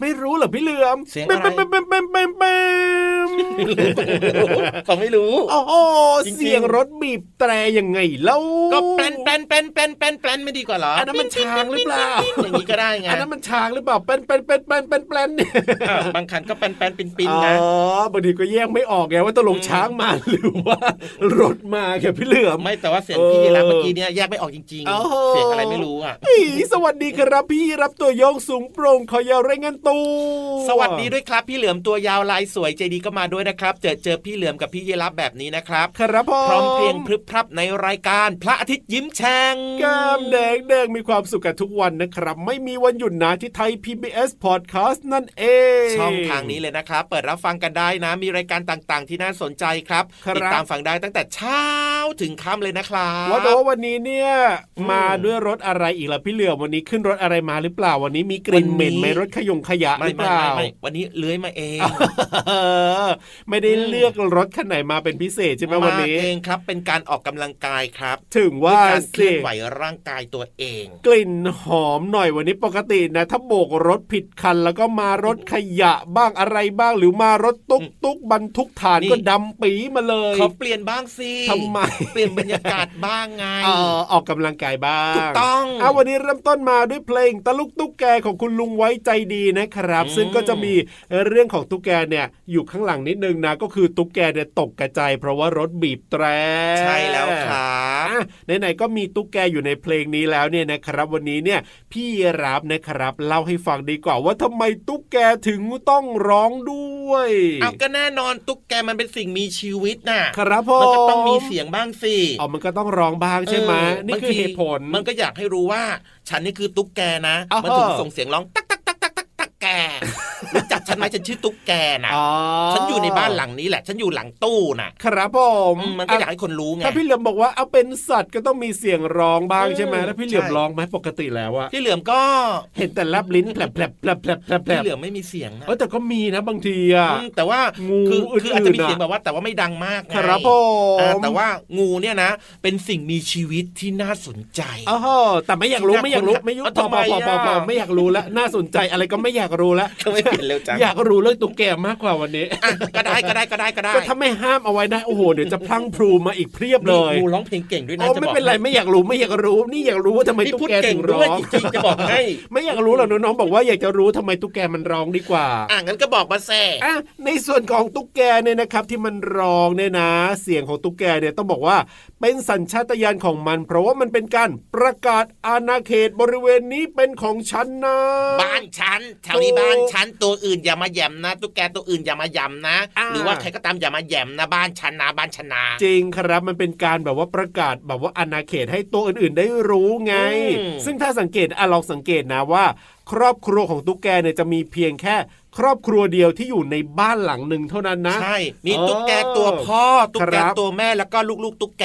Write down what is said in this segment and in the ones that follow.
ไม่รู้เหรอพี่เหลือมเสียงอะไร รู้เขาไม่รู้โอ้โหเสียงรถบีบแตรยังไงแล้วก็แปลนแปลนแปลนแปลนแปลนไม่ดีกว่าหรออันนั้นมันช้างหรือเปล่าอย่างนี้ก็ได้ไงอันนั้นมันช้างหรือเปล่าแปลนแปลนแปลนแปลนแปลนเนี่ยบางคันก็แปลนแปลนปินปินนะอ๋อบางทีก็แยกไม่ออกไงว่าตกลงช้างมาหรือว่ารถมาแค่พี่เหลือมไม่แต่ว่าเสียงพี่รับเมื่อกี้เนี่ยแยกไม่ออกจริงๆเสียงอะไรไม่รู้อะสวัสดีครับพี่รับตัวโยงสูงโปร่งคอยาวไรเงินตูสวัสดีด้วยครับพี่เหลือมตัวยาวลายสวยใจดีก็มาด้วยนะครับเจอเจอพี่เหลือมกับพี่เยรับแบบนี้นะครับครับผมพร้อมเพลงพรึบพรับในรายการพระอาทิตย์ยิ้มแฉ่งก้มแดงแดงมีความสุขกันทุกวันนะครับ ไม่มีวันหยุดนะที่ไทย PBS Podcast นั่นเอง ช่องทางนี้เลยนะครับ เปิดรับฟังกันได้นะ มีรายการต่างๆ ที่น่าสนใจครับติดตามฟังได้ตั้งแต่เช้าถึงค่ำเลยนะครับว่าแต่ว่าวันนี้เนี่ยมาด้วยรถอะไรอีกล่ะพี่เหลือมวันนี้ขึ้นรถอะไรมาหรือเปล่าวันนี้มีกลิ่นเหม็นไหมรถขยงขยะหรือเปล่าวันนี้เลื้อยมาเองไม่ได้อืมเลือกรถคันไหนมาเป็นพิเศษใช่ไหมวันนี้าเองครับ เป็นการออกกำลังกายครับ ถึงว่าด้วยการเคลื่สิอนไหวร่างกายตัวเอง กลิ่นหอมหน่อยวันนี้ปกตินะ ถ้าโบกรถผิดคัน แล้วก็มารถขยะบ้างอะไรบ้าง หรือมารถตุ๊กตุ๊กบรรทุกฐานนี่ก็ดำปีมาเลยเขาเปลี่ยนบ้างสิทำไมเปลี่ยนบรรยากาศบ้างไงเออออกกำลังกายบ้างถูกต้องเอาวันนี้เริ่มต้นมาด้วยเพลงตะลุกตุ๊กแกของคุณลุงไว้ใจดีนะครับอืมซึ่งก็จะมีเรื่องของตุ๊กแกเนี่ยอยู่ข้างหลังนิดนึงนะก็คือตุ๊กแกเนี่ยตกกระจายเพราะว่ารถบีบแตรใช่แล้วครับอะไหนๆก็มีตุ๊กแกอยู่ในเพลงนี้แล้วเนี่ยนะครับ วันนี้เนี่ยพี่รับนะครับ เล่าให้ฟังดีกว่าว่าทำไมตุ๊กแกถึงต้องร้องด้วยเอาก็แน่นอนตุ๊กแกมันเป็นสิ่งมีชีวิตน่ะครับผมมันก็ต้องมีเสียงบ้างสิอ๋อมันก็ต้องร้องบ้างใช่ไหมเออนี่คือบางทีเหตุผล มันก็อยากให้รู้ว่า ฉันนี่คือตุ๊กแกนะอ้าวมันถึงส่งเสียงร้องตักตักตักตักตักตักแกรู้จัก ฉันไหมฉันชื่อตุ๊กแกนะอ๋อฉันอยู่ในบ้านหลังนี้แหละ ฉันอยู่หลังตู้น่ะครับผมอืมมันก็อยากให้คนรู้ไงถ้าพี่เหลือมบอกว่าเอาเป็นสัตว์ก็ต้องมีเสียงร้องบ้างอืมใช่ไหมถ้าพี่เหลือมใช่ร้องไหมปกติแล้วอะที่เหลือมก็เห็นแต่แลบลิ้นแผลบแผลบแผลบแผลบแผลบแผลที่บเหลือมไม่มีเสียงนะเออแต่ก็มีนะบางทีอะอืมแต่ว่างูคืออื่นๆคืออาจจะมีน่ะเสียงแบบว่าแต่ว่าไม่ดังมากไงครับผอ่ามแต่ว่างูเนี่ยนะ เป็นสิ่งมีชีวิตที่น่าสนใจอ๋อแต่ไม่อยากรู้ที่น่าไม่อยากรู้ค้นหาไม่ยุเอาพอทำไมพอพอพออะไม่อยากรู้แล้วน่าสนใจอะไรก็ไม่อยากรู้แล้วทำไมเปลี่ยนเร็วจังอยากรู้เรื่องตุ๊กแกมากกว่าวันนี้อะก็ได้ก็ได้ก็ได้ก็ได้ก็ถ้าไม่ห้ามเอาไว้นะโอ้โหเดี๋ยวจะพลั้งพลูมาอีกเพียบเลนี่ยงูร้องเพลงเก่งด้วยนะโอ้จะไม่บอกเป็นไรไม่อยากรู้ไม่อยากรู้นี่อยากรู้ว่าทำไมนี่ตุ๊กพูดแกเก่ถึงงด้ร้วยองจริงๆจะบอกให้ไม่อยากรู้หรอกน้องๆบอกว่าอยากจะรู้ทำไมตุ๊กแกมันร้องดีกว่าอะงั้นก็บอกมาแซ่อะในส่วนของตุ๊กแกเนี่ยนะครับ ที่มันร้องเนี่ยนะ เสียงของตุ๊กแกเนี่ยต้องบอกว่าเป็นสัญชาตญาณของมัน เพราะว่ามันเป็นการประกาศอาณาเขตบริเวณนี้เป็นของฉันนะบ้านฉันแถวนี้บ้านฉันตัวอื่นอย่ามาแหย่มนะตุ๊กแกตัวอื่นอย่ามาหย่ำนะอ่าหรือว่าใครก็ตามอย่ามาแหย่มนะบ้านฉันนะบ้านฉันนะจริงครับมันเป็นการแบบว่าประกาศแบบว่าอาณาเขตให้ตัวอื่นๆได้รู้ไงอืมซึ่งถ้าสังเกตอะลองสังเกตนะว่า ครอบครัวของตุ๊กแกเนี่ยจะมีเพียงแค่ครอบครัวเดียวที่อยู่ในบ้านหลังหนึ่งเท่านั้นนะใช่มีเออตุ๊กแกตัวพ่อตุ๊กแกครับตัวแม่แล้วก็ลูกๆ ตุ๊กแก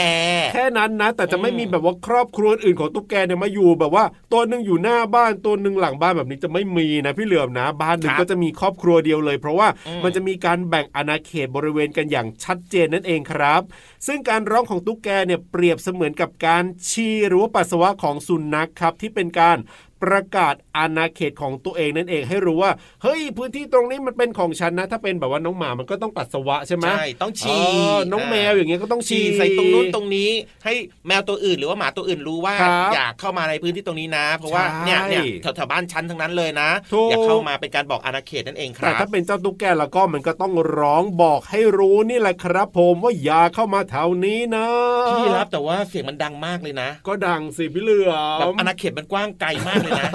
แค่นั้นนะ แต่จะไม่อืมมีแบบว่าครอบครัวอื่นของตุ๊กแกเนี่ยมาอยู่แบบว่าตัวหนึ่งอยู่หน้าบ้านตัวหนึ่งหลังบ้านแบบนี้จะไม่มีนะพี่เหลือมนะ บ้านหนึ่งก็จะมีครอบครัวเดียวเลย เพราะว่ามันจะมีการแบ่งอาณาเขตบริเวณกันอย่างชัดเจนนั่นเองครับ ซึ่งการร้องของตุ๊กแกเนี่ยเปรียบเสมือนกับการชีหรือว่าปัสสาวะของสุนัขครับที่เป็นการ ประกาศอาณาเขตของตัวเองนั่นเองให้รู้ว่าเฮ้ยพื้นที่ตรงนี้มันเป็นของฉันนะ ถ้าเป็นแบบว่าน้องหมามันก็ต้องปัสสาวะใช่ไหมใช่ต้องฉี่เออน้องแมวอย่างเงี้ยก็ต้องฉี่ฉี่ใส่ตรงนู้นตรงนี้ ให้แมวตัวอื่นหรือว่าหมาตัวอื่นรู้ว่าครับอยากเข้ามาในพื้นที่ตรงนี้นะ เพราะว่าใช่เนี่ยเนี่ยแถวๆบ้านชั้นทั้งนั้นเลยนะถูกอยากเข้ามาเป็นการบอกอาณาเขตนั่นเองคแต่รับถ้าเป็นเจ้าตุ๊กแกแล้วก็มันก็ต้องร้องบอกให้รู้นี่แหละครับ ผมว่าอย่าเข้ามาแถวนี้นะพี่รับแต่ว่าเสียงมันดังมากเลยนะ ก็ดังสิพี่เหลือแบบมอาณาเขตมันกว้างไกลมากเลยนะ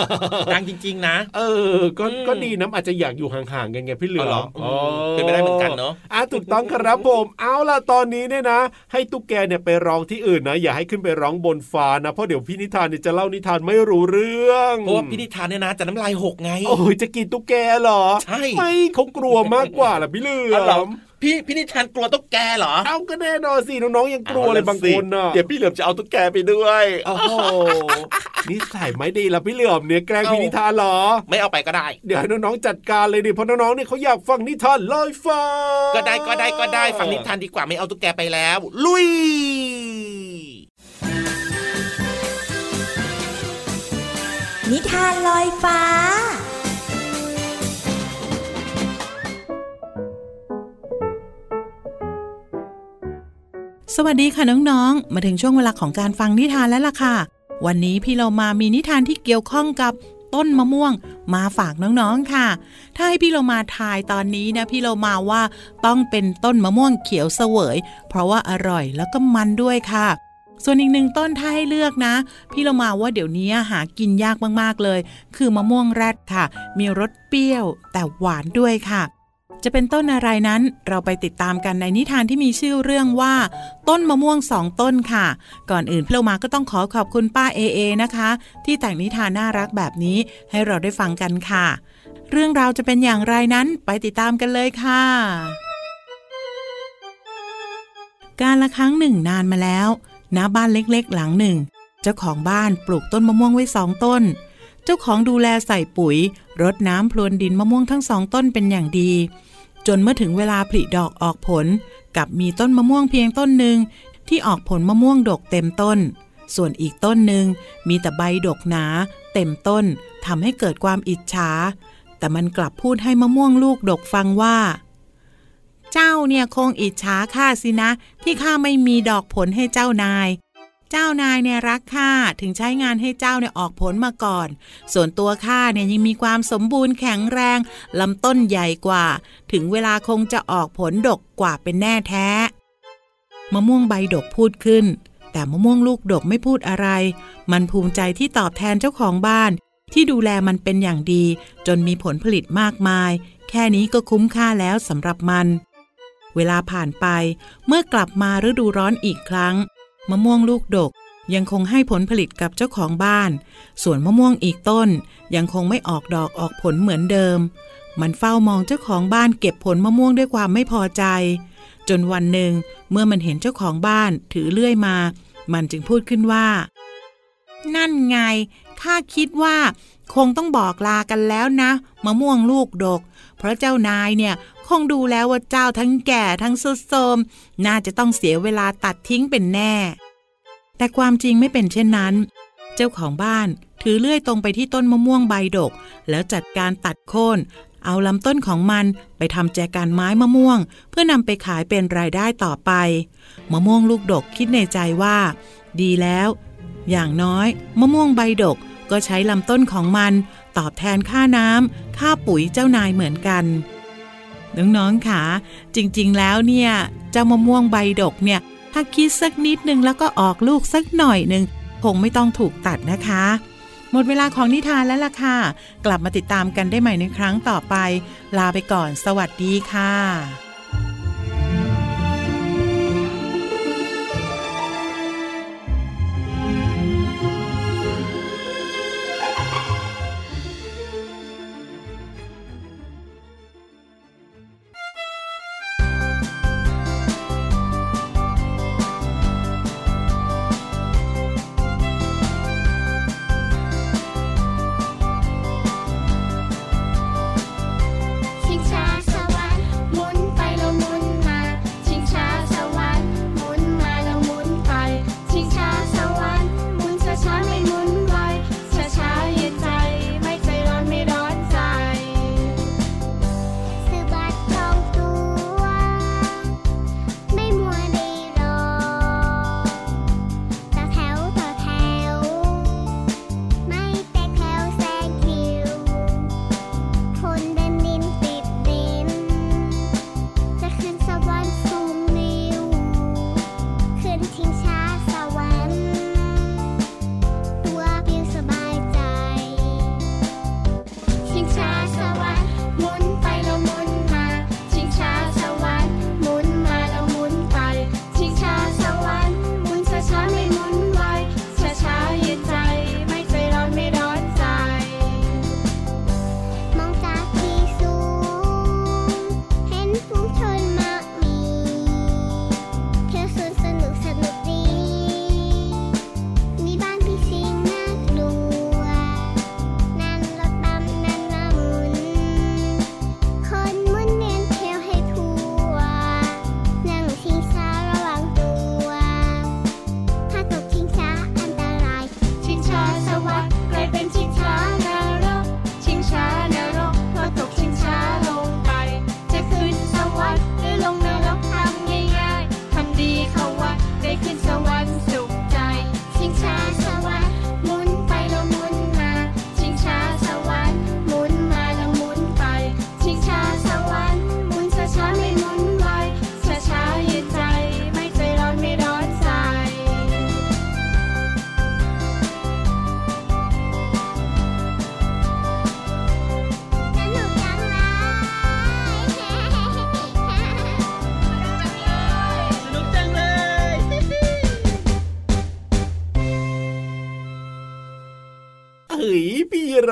ดังจริง ๆ นะ เออ ก็อืมก็ดีนะอาจจะอยากอยู่ห่างๆกันไงพี่เหลืออ๋อเหรอมอืมเป็นไปได้เหมือนกันเนอะอะถูกต้องครับผมเอาล่ะตอนนี้เนี่ยนะ ให้ตุ๊กแกเนี่ยไปร้องที่อื่นนะ อย่าให้ขึ้นไปร้องบนฟ้านะเพราะเดี๋ยวพี่นิทานเนี่ยจะเล่านิทานไม่รู้เรื่องเพราะว่าพี่นิทานเนี่ยนะจะน้ำลายหกไงโอ้ยจะกินตุ๊กแกเหรอใช่ไม่เขากลัวมากกว่าล่ะพี่เหลือ๋อเหรออม พี่พี่นิทานกลัวตุ๊กแกเหรอเอาก็แน่นอนสิน้องๆยังกลัวเลยบางคนน่ะเดี๋ยวพี่เหลือมจะเอาตุ๊กแกไปด้วยโอ้โหนิสัยไม่ดีละพี่เหลือมเนี่ยแกล้งพี่นิทานเหรอ ไม่เอาไปก็ได้ เดี๋ยวให้น้องๆจัดการเลยดิเพราะน้องๆเนี่ยเขาอยากฟังนิทานลอยฟ้าก็ได้ก็ได้ก็ได้ฟังนิทานดีกว่าไม่เอาตุ๊กแกไปแล้ว ลุยนิทานลอยฟ้า สวัสดีค่ะน้องๆ มาถึงช่วงเวลาของการฟังนิทานแล้วล่ะค่ะ วันนี้พี่เรามามีนิทานที่เกี่ยวข้องกับต้นมะม่วง มาฝากน้องๆค่ะ ถ้าให้พี่เรามาทายตอนนี้นะพี่เรามาว่าต้องเป็นต้นมะม่วงเขียวเสวย เพราะว่าอร่อยแล้วก็มันด้วยค่ะ ส่วนอีกหนึ่งต้นถ้าให้เลือกนะ พี่เรามาว่าเดี๋ยวนี้หากินยากมากๆเลย คือมะม่วงแรดค่ะ มีรสเปรี้ยวแต่หวานด้วยค่ะ จะเป็นต้นอะไรนั้นเราไปติดตามกันในนิทานที่มีชื่อเรื่องว่า ต้นมะม่วงสองต้นค่ะ ก่อนอื่นพี่เรามาก็ต้องขอขอบคุณป้าเอเอนะคะ ที่แต่งนิทานน่ารักแบบนี้ให้เราได้ฟังกันค่ะ เรื่องราวจะเป็นอย่างไรนั้นไปติดตามกันเลยค่ะ การละครั้งหนึ่งนานมาแล้วณบ้านเล็กๆ หลังหนึ่ง เจ้าของบ้านปลูกต้นมะม่วงไว้สองต้น เจ้าของดูแลใส่ปุ๋ยรดน้ำพรวนดินมะม่วงทั้งสองต้นเป็นอย่างดี จนเมื่อถึงเวลาผลิดอกออกผล กับมีต้นมะม่วงเพียงต้นหนึ่งที่ออกผลมะม่วงดกเต็มต้น ส่วนอีกต้นหนึ่งมีแต่ใบดกหนา เต็มต้นทำให้เกิดความอิจฉา แต่มันกลับพูดให้มะม่วงลูกดกฟังว่า เจ้าเนี่ยคงอิจฉาข้าสินะ ที่ข้าไม่มีดอกผลให้เจ้านาย เจ้านายเนี่ยรักข้าถึงใช้งานให้เจ้าเนี่ยออกผลมาก่อน ส่วนตัวข้าเนี่ยยังมีความสมบูรณ์แข็งแรงลำต้นใหญ่กว่า ถึงเวลาคงจะออกผลดกกว่าเป็นแน่แท้ มะม่วงใบดกพูดขึ้น แต่มะม่วงลูกดกไม่พูดอะไร มันภูมิใจที่ตอบแทนเจ้าของบ้าน ที่ดูแลมันเป็นอย่างดี จนมีผลผลิตมากมาย แค่นี้ก็คุ้มค่าแล้วสำหรับมัน เวลาผ่านไปเมื่อกลับมาฤดูร้อนอีกครั้ง มะม่วงลูกดกยังคงให้ผลผลิตกับเจ้าของบ้าน ส่วนมะม่วงอีกต้นยังคงไม่ออกดอกออกผลเหมือนเดิม มันเฝ้ามองเจ้าของบ้านเก็บผลมะม่วงด้วยความไม่พอใจ จนวันหนึ่งเมื่อมันเห็นเจ้าของบ้านถือเลื่อยมา มันจึงพูดขึ้นว่า นั่นไง ข้าคิดว่า คงต้องบอกลากันแล้วนะ มะม่วงลูกดก เพราะเจ้านายเนี่ย คงดูแล้วว่าเจ้าทั้งแก่ทั้งสุดโทมน่าจะต้องเสียเวลาตัดทิ้งเป็นแน่ แต่ความจริงไม่เป็นเช่นนั้น เจ้าของบ้านถือเลื่อยตรงไปที่ต้นมะม่วงใบดก แล้วจัดการตัดโค่นเอาลำต้นของมันไปทำแจกันไม้มะม่วง เพื่อนำไปขายเป็นรายได้ต่อไป มะม่วงลูกดกคิดในใจว่า ดีแล้ว อย่างน้อย มะม่วงใบดกก็ใช้ลำต้นของมัน ตอบแทนค่าน้ำค่าปุ๋ยเจ้านายเหมือนกัน น้องๆค่ะ จริงๆแล้วเนี่ยเจ้ามะม่วงใบดกเนี่ย ถ้าคิดสักนิดนึงแล้วก็ออกลูกสักหน่อยหนึ่งคงไม่ต้องถูกตัดนะคะ หมดเวลาของนิทานแล้วล่ะค่ะ กลับมาติดตามกันได้ใหม่ในครั้งต่อไป ลาไปก่อน สวัสดีค่ะ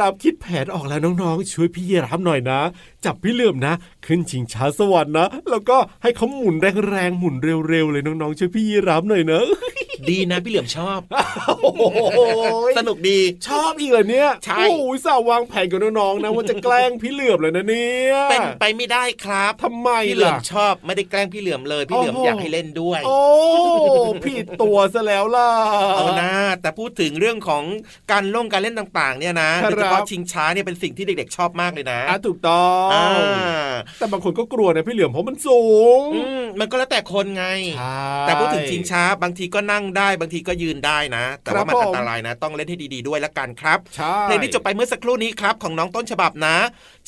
รับคิดแผนออกแล้วน้องๆ ช่วยพี่ยีรับหน่อยนะ จับพี่เหลื่อมนะ ขึ้นชิงช้าสวรรค์นะ แล้วก็ให้เขาหมุนแรงๆหมุนเร็วๆเลยน้องๆช่วยพี่ยีรับหน่อยนะดีนะพี่เหลือมชอบโอ้โหสนุกดีชอบอีกเหรอเนี่ยใช่โอ้ยสาววางแผนกับน้องๆนะว่าจะแกล้งพี่เหลื่อมเลยนะเนี่ยเป็นไปไม่ได้ครับทำไมพี่เหลือล่ะมชอบไม่ได้แกล้งพี่เหลือมเลย พี่เหลือมโอ้โหอยากให้เล่นด้วย โอ้ ผิดตัวซะแล้วล่ะเอานะแต่พูดถึงเรื่องของการล่งการเล่นต่างๆ เนี่ยนะครับโดยเฉพาะชิงช้าเนี่ยเป็นสิ่งที่เด็กๆชอบมากเลยนะอะถูกต้องอ่าแต่บางคนก็กลัวนะพี่เหลือมเพราะมันสูงอืมมันก็แล้วแต่คนไงใช่แต่พูดถึงชิงช้าบางทีก็นั่งได้บางทีก็ยืนได้นะ แต่ว่ามันครับผมอันตรายนะ ต้องเล่นให้ดีๆด้วยละกันครับใช่เพลงที่จบไปเมื่อสักครู่นี้ครับของน้องต้นฉบับนะ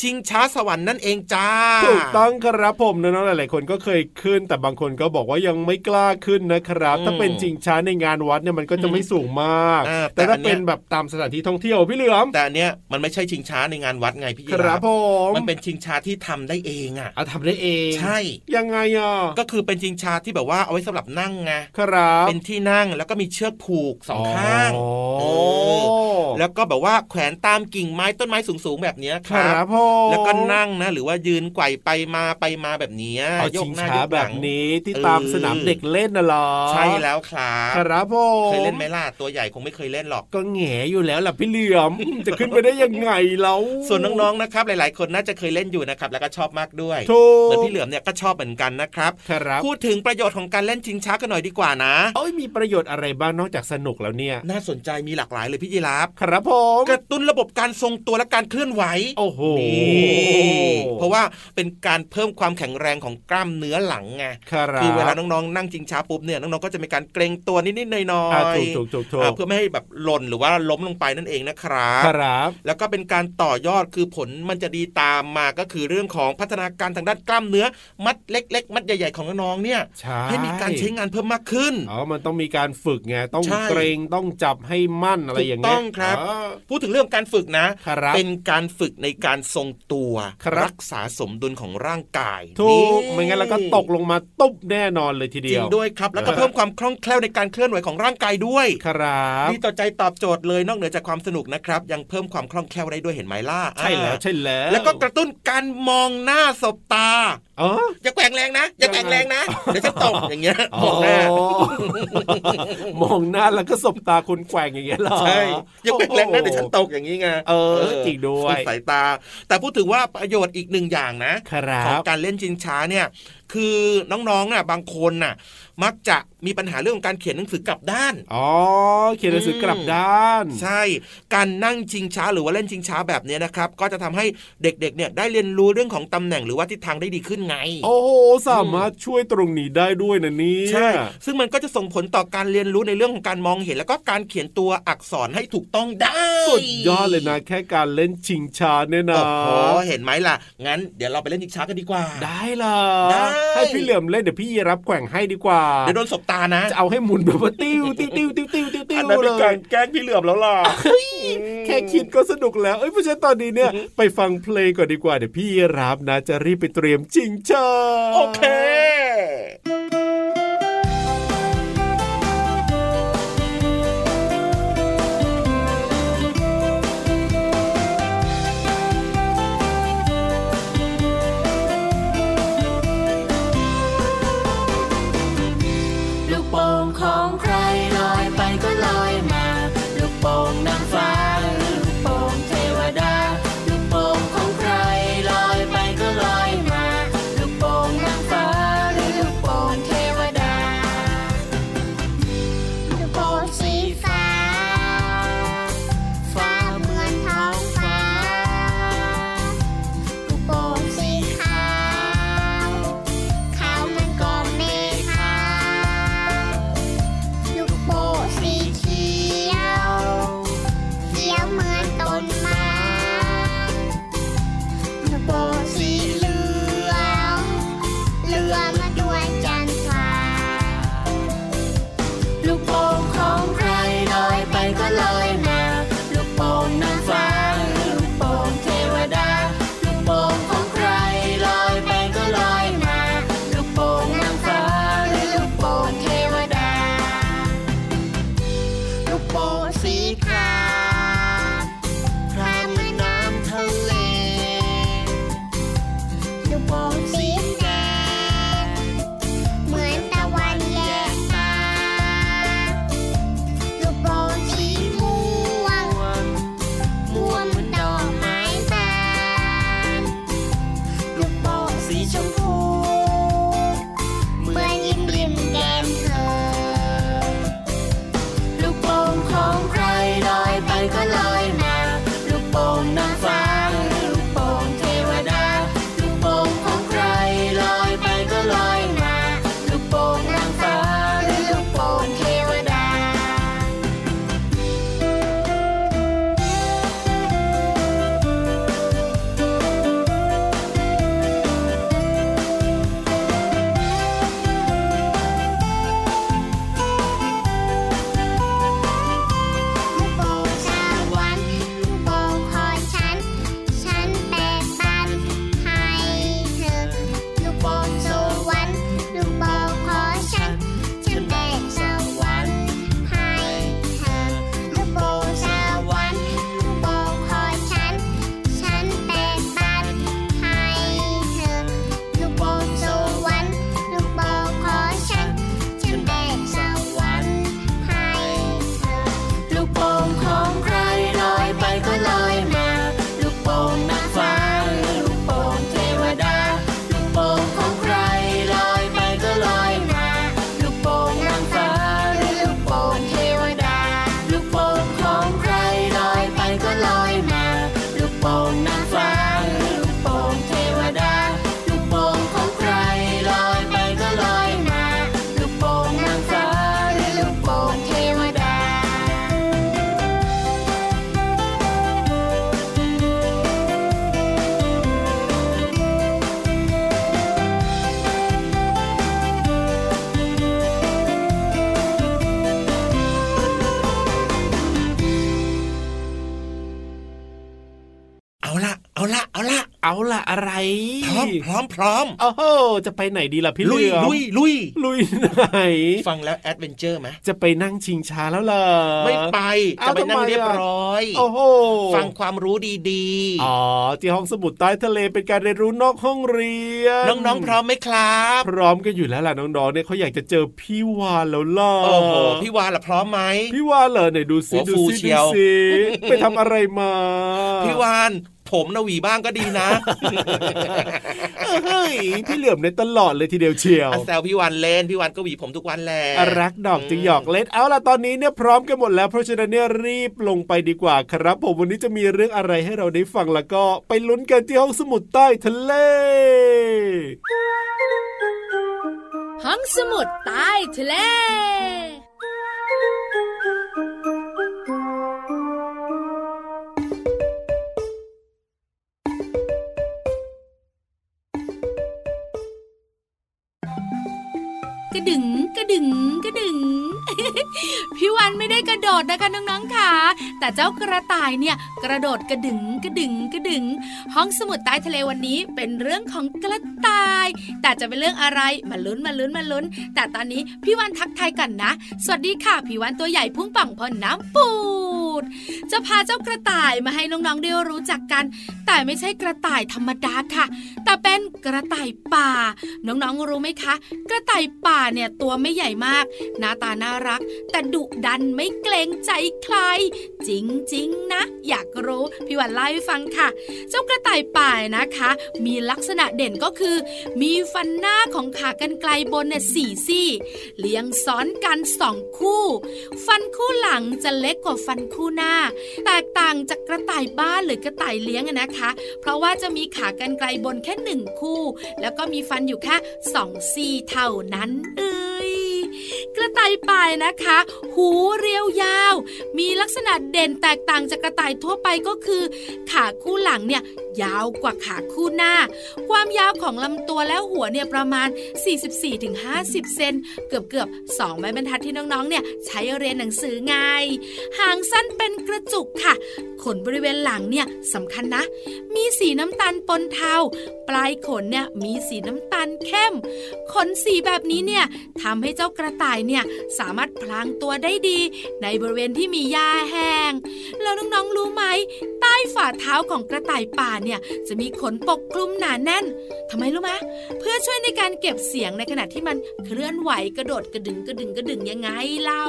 ชิงช้าสวรรค์นั่นเองจ้าถูกต้องครับผมน้องๆหลายๆคนก็เคยขึ้น แต่บางคนก็บอกว่ายังไม่กล้าขึ้นนะครับอืมถ้าเป็นจริงช้าในงานวัดเนี่ยมันก็จะไม่สูงมากอ่าแต่แต่ถ้าอันเนี้เป็ยนแบบตามสถานที่ท่องเที่ยวพี่เหลือมแต่อันเนี้ยมันไม่ใช่ชิงช้าในงานวัดไงพี่ยีครัราบฟผมมันเป็นชิงช้าที่ทำได้เองอะเอาทำได้เอง ใช่ ยังไงอะก็คือเป็นชิงช้าที่แบบว่าเอาไว้สำหรับนั่งไงครับเป็นที่นั่งแล้วก็มีเชือกผูกสองข้างอ๋อเออแล้วก็แบบว่าแขวนตามกิ่งไม้ต้นไม้สูงๆแบบเนี้ยคครัรับบผมแล้วก็นั่งนะ หรือว่ายืนไกว่ไปมาไปมาแบบเนี้ยเอายชิกงหน้าช้ายกหแบลับงนี้ที่เออตามสนามเด็กเล่นน่ะเหรอใช่แล้วครับครับผมเคยเล่นไหมล่ะตัวใหญ่คงไม่เคยเล่นหรอก ก็แหงอยู่แล้วล่ะพี่เหลือมจะขึ้นไปได้ยังไงแล้วส่วนน้องๆนะครับหลายๆ คนน่าจะเคยเล่นอยู่นะครับแล้วก็ชอบมากด้วยถูกเหมือนพี่เหลือมเนี่ยก็ชอบเหมือนกันนะครับครับพูดถึงประโยชน์ของการเล่นชิงช้ากันหน่อยดีกว่านะเอ้ยมีประโยชน์อะไรบ้างนอกจากสนุกแล้วเนี่ยน่าสนใจมีหลากหลายเลยพี่ยีราฟครับผมกระตุ้นระบบการทรงตัวและการเคลื่อนไหวโอ้โหนี่เพราะว่าเป็นการเพิ่มความแข็งแรงของกล้ามเนื้อหลังไงครับคือเวลาน้องๆนั่งชิงช้าปุ๊บเนี่ยน้องๆก็จะมีการเกรงตัวนิดๆหน่อยอ่าๆถูกถูกถูกถูกอ่าเพื่อไม่ให้แบบหล่นหรือว่าล้มลงไปนั่นเองนะครับครับแล้วก็เป็นการต่อยอดคือผลมันจะดีตามมาก็คือเรื่องของพัฒนาการทางด้านกล้ามเนื้อ มัดเล็ก ๆ มัดใหญ่ ๆ ของน้องๆเนี่ยใช่ให้มีการใช้งานเพิ่มมากขึ้นอ๋อมันต้องมีการฝึกไงต้องใช่เกรงต้องจับให้มั่นอะไรอย่างถูกต้เงี้อยงครับอ๋อพูดถึงเรื่องการฝึกนะครับเป็นการฝึกในการทรงตัวครับรักษาสมดุลของร่างกายถูกนี่ไม่งั้นแล้วก็ตกลงมาตุ๊บแน่นอนเลยทีจเดีริยงวด้วยครับแล้วก็เพิ่มความคล่องแคล่วในการเคลื่อนไหวของร่างกายด้วยครับดีต่อใจตอบโจทย์เลยนอกเหนือจากความสนุกนะครับ ยังเพิ่มความคล่องแคล่วได้ด้วยเห็นไหมล่ะใช่แล้วอ่าใช่แล้ว แล้วก็กระตุ้นการมองหน้าสบตา อ๋ออย่าแกว่งแรงนะอย่าแกว่งแรงนะเดี๋ยวจะตกอย่างเงี้ยอ๋มองหน้ามองหน้าแล้วก็สบตาคนแกว่งอย่างเงี้ยเหรอใช่อย่าแกว่งแรงนะเดี๋ยวฉันตกอย่างนี้ไงเออจริงด้วยฝึกสายตา แต่พูดถึงว่าประโยชน์อีกหนึ่งอย่างนะครัของบการเล่นชิงช้าเนี่ยคือน้องๆน่ะบางคนน่ะ มักจะมีปัญหาเรื่องของการเขียนหนังสือกลับด้าน อ๋อ เขียนหนังสือกลับด้าน ใช่ การนั่งชิงช้าหรือว่าเล่นชิงช้าแบบเนี้ยนะครับ ก็จะทำให้เด็กๆเนี่ยได้เรียนรู้เรื่องของตำแหน่งหรือว่าทิศทางได้ดีขึ้นไง โอ้โหสามารถช่วยตรงนี้ได้ด้วยนะเนี่ยใช่ซึ่งมันก็จะส่งผลต่อการเรียนรู้ในเรื่องของการมองเห็น แล้วก็การเขียนตัวอักษรให้ถูกต้องได้สุดยอดเลยนะแค่การเล่นชิงช้าเนี่ยนะโอ้โหเห็นไหมล่ะ งั้นเดี๋ยวเราไปเล่นชิงช้ากันดีกว่า ได้เหรอได้ให้พี่เหลี่ยมเล่นเดี๋ยวพี่รับแกว่งให้ดีกว่าเดี๋ยวโดนสบตานะ จะเอาให้หมุนแบบว่าติ้วติ้วติ้วติ้วติ้วติ้วติ้วอั นนั้นเลเป็นกายรแกล้งพี่เหลือมแล้วล่ะแค่คิดก็สนุกแล้วเอ้ยเพราะฉะนั้นตอนนี้เนี่ยไปฟังเพลงก่อนดีกว่าเดี๋ยวพี่รับนะจะรีบไปเตรียมชิงช้าโอเค เอาล่ะอะไร พร้อมพร้อมพร้อมโอ้โหจะไปไหนดีล่ะพี่ลุเหยลือมลุยลุยลุยไหน ฟังแล้วแอดเวนเจอร์ไหมจะไปนั่งชิงช้าแล้วล่ะไม่ไปเอ้าจะไปนั่งทำไมเรียบอะร้อย โอ้โหฟังความรู้ดีอ๋อ ที่ห้องสมุดใต้ทะเลเป็นการเรียนรู้นอกห้องเรียนๆน้องๆพร้อมไหมครับ พร้อมกันอยู่แล้วล่ะน้องๆเนี่ยเขาอยากจะเจอพี่วานแล้วล่ะโอ้โหพี่วานล่ะพร้อมไหมพี่วานเหรอไหนดูซิหัวดูฟูซิเชีดูยวซิไปทำอะไรมาพี่วาน ผมนะหวีบ้างก็ดีนะเฮ้ยพี่เหลือมในยตลอดเลยทีเดียวเชียวอะแซวพี่วานเล่นพี่วานก็หวีผมทุกวันแหละรักดอกจึงหยอกเล่นเอาล่ะตอนนี้เนี่ยพร้อมกันหมดแล้ว เพราะฉะนั้นเนี่ยรีบลงไปดีกว่าครับ ผมวันนี้จะมีเรื่องอะไรให้เราได้ฟังแล้วก็ไปลุ้นกันที่ห้องสมุดใต้ทะเล ห้องสมุดใต้ทะเล ระดึงกระดึง พี่วันไม่ได้กระโดดนะคะน้องๆค่ะ แต่เจ้ากระต่ายเนี่ยกระโดดกระดึงกระดึงกระดึง ห้องสมุดใต้ทะเลวันนี้เป็นเรื่องของกระต่าย แต่จะเป็นเรื่องอะไรมาลุ้นมาลุ้นมาลุ้น แต่ตอนนี้พี่วันทักทายกันนะ สวัสดีค่ะพี่วันตัวใหญ่พุ่งป่องพอน้ำปู ดจะพาเจ้ากระต่ายมาให้น้องๆได้รู้จักกัน แต่ไม่ใช่กระต่ายธรรมดาค่ะ แต่เป็นกระต่ายป่า น้องๆรู้ไหมคะ กระต่ายป่าเนี่ยตัวไม่ใหญ่มาก หน้าตาน่ารัก แต่ดุดันไม่เกรงใจใคร จริงๆนะ อยากรู้พี่วันเล่าให้ฟังค่ะ เจ้ากระต่ายป่านะคะ มีลักษณะเด่นก็คือ มีฟันหน้าของขากรรไกลบนเนี่ยสี่ซี่เลี้ยงซ้อนกันสองคู่ ฟันคู่หลังจะเล็กกว่าฟันคู่หน้า แตกต่างจากกระต่ายบ้านหรือกระต่ายเลี้ยงนะคะ เพราะว่าจะมีขากรรไกลบนแค่หนึ่งคู่ แล้วก็มีฟันอยู่แค่สองซี่เท่านั้นเอ้ย กระต่ายป่ายนะคะ หูเรียวยาว มีลักษณะเด่นแตกต่างจากกระต่ายทั่วไปก็คือ ขาคู่หลังเนี่ยยาวกว่าขาคู่หน้า ความยาวของลำตัวและหัวเนี่ยประมาณ 44-50 เซนเกือบเกือบ2ไม้บรรทัดที่น้องๆเนี่ยใช้เรียนหนังสือไงหางสั้นเป็นกระจุกค่ะ ขนบริเวณหลังเนี่ยสำคัญนะ มีสีน้ำตาลปนเทา ปลายขนเนี่ยมีสีน้ำตาลเข้ม ขนสีแบบนี้เนี่ยทำให้เจ้ากระระต่ายเนี่ยสามารถพลางตัวได้ดี ในบริเวณที่มีหญ้าแห้ง แล้วน้องๆรู้ไหม ใต้ฝ่าเท้าของกระต่ายป่าเนี่ยจะมีขนปกคลุมหนาแน่นทำไมรู้ไหมเพื่อช่วยในการเก็บเสียงในขณะที่มันเคลื่อนไหวกระโดดกระดึงกระดึงกระดึงยังไงเล่า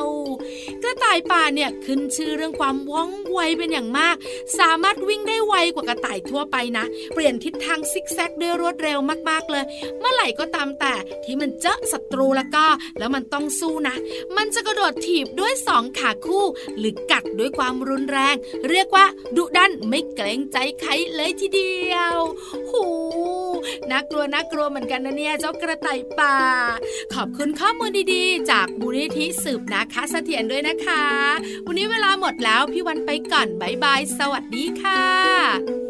กระต่ายป่าเนี่ยขึ้นชื่อเรื่องความว่องไวเป็นอย่างมาก สามารถวิ่งได้ไวกว่ากระต่ายทั่วไปนะ เปลี่ยนทิศทางซิกแซกด้วยรวดเร็วมากๆเลย เมื่อไหร่ก็ตามแต่ที่มันเจอศัตรูแล้วก็ แล้วมันต้องสู้นะ มันจะกระโดดถีบด้วยสองขาคู่ หรือกัดด้วยความรุนแรง เรียกว่าดุดันไม่เกรงใจใครเลยทีเดียว หูน่ากลัวน่ากลัวเหมือนกันนะเนี่ยเจ้ากระต่ายป่า ขอบคุณข้อมูลดีๆ จากมูลนิธิสืบนะคะเสถียรด้วยนะคะ วันนี้เวลาหมดแล้วพี่วันไปก่อนบายบาย สวัสดีค่ะ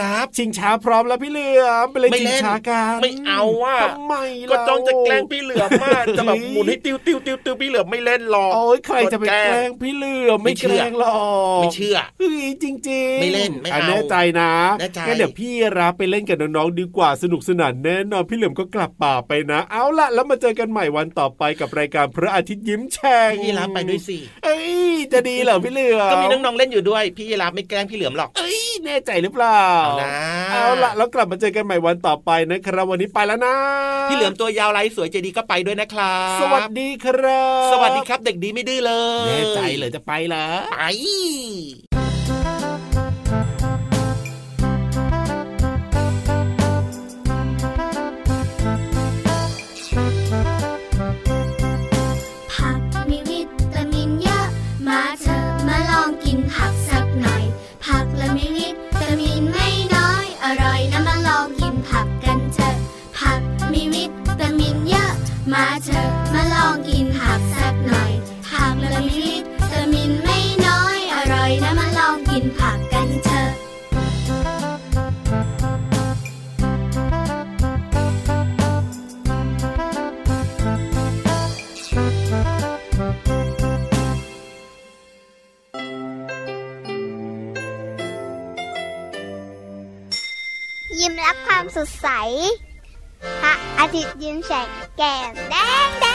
รับชิงช้าพร้อมแล้วพี่เหลือมไปเลยไม่ชิเล่งนช้ากันไม่เอาว่าทำไมก็ล่าจ้องจะแกล้งพี่เหลือมมากจะแบบหมุนให้ติ้วติ้วติ้วติ้วพี่เหลือมไม่เล่นหรอกโอ้ยใครจะไปแกล้งพี่เหลือมไม่แกล้งหรอกไม่เชื่อเฮ้ยจริง ๆ ไม่เล่นไม่เอาะแน่ใจนะแน่ใจงั้นเดี๋ยวพี่รับไปเล่นกับน้องๆดีกว่าสนุกสนานแน่นอนพี่เหลือมก็กลับป่าไปนะ เอาล่ะแล้วมาเจอกันใหม่วันต่อไปกับรายการพระอาทิตย์ยิ้มแฉ่งพี่รับไปด้วยสิเอ้ยจะดีเหรอพี่เหลือมก็มีน้องๆเล่นอยู่ด้วย พี่รับไม่แกล้งพี่เหลือมหรอกเอ้ยแน่ใจหรือเปล่าเอานะเอาล่ะแล้วกลับมาเจอกันใหม่วันต่อไปนะครับ วันนี้ไปแล้วนะพี่เหลือมตัวยาวไรสวยใจดีก็ไปด้วยนะครับ สวัสดีครับ สวัสดีครับเด็กดีไม่ดื้อเลยแน่ใจเลยจะไปเหรอไป ยิ้มรับ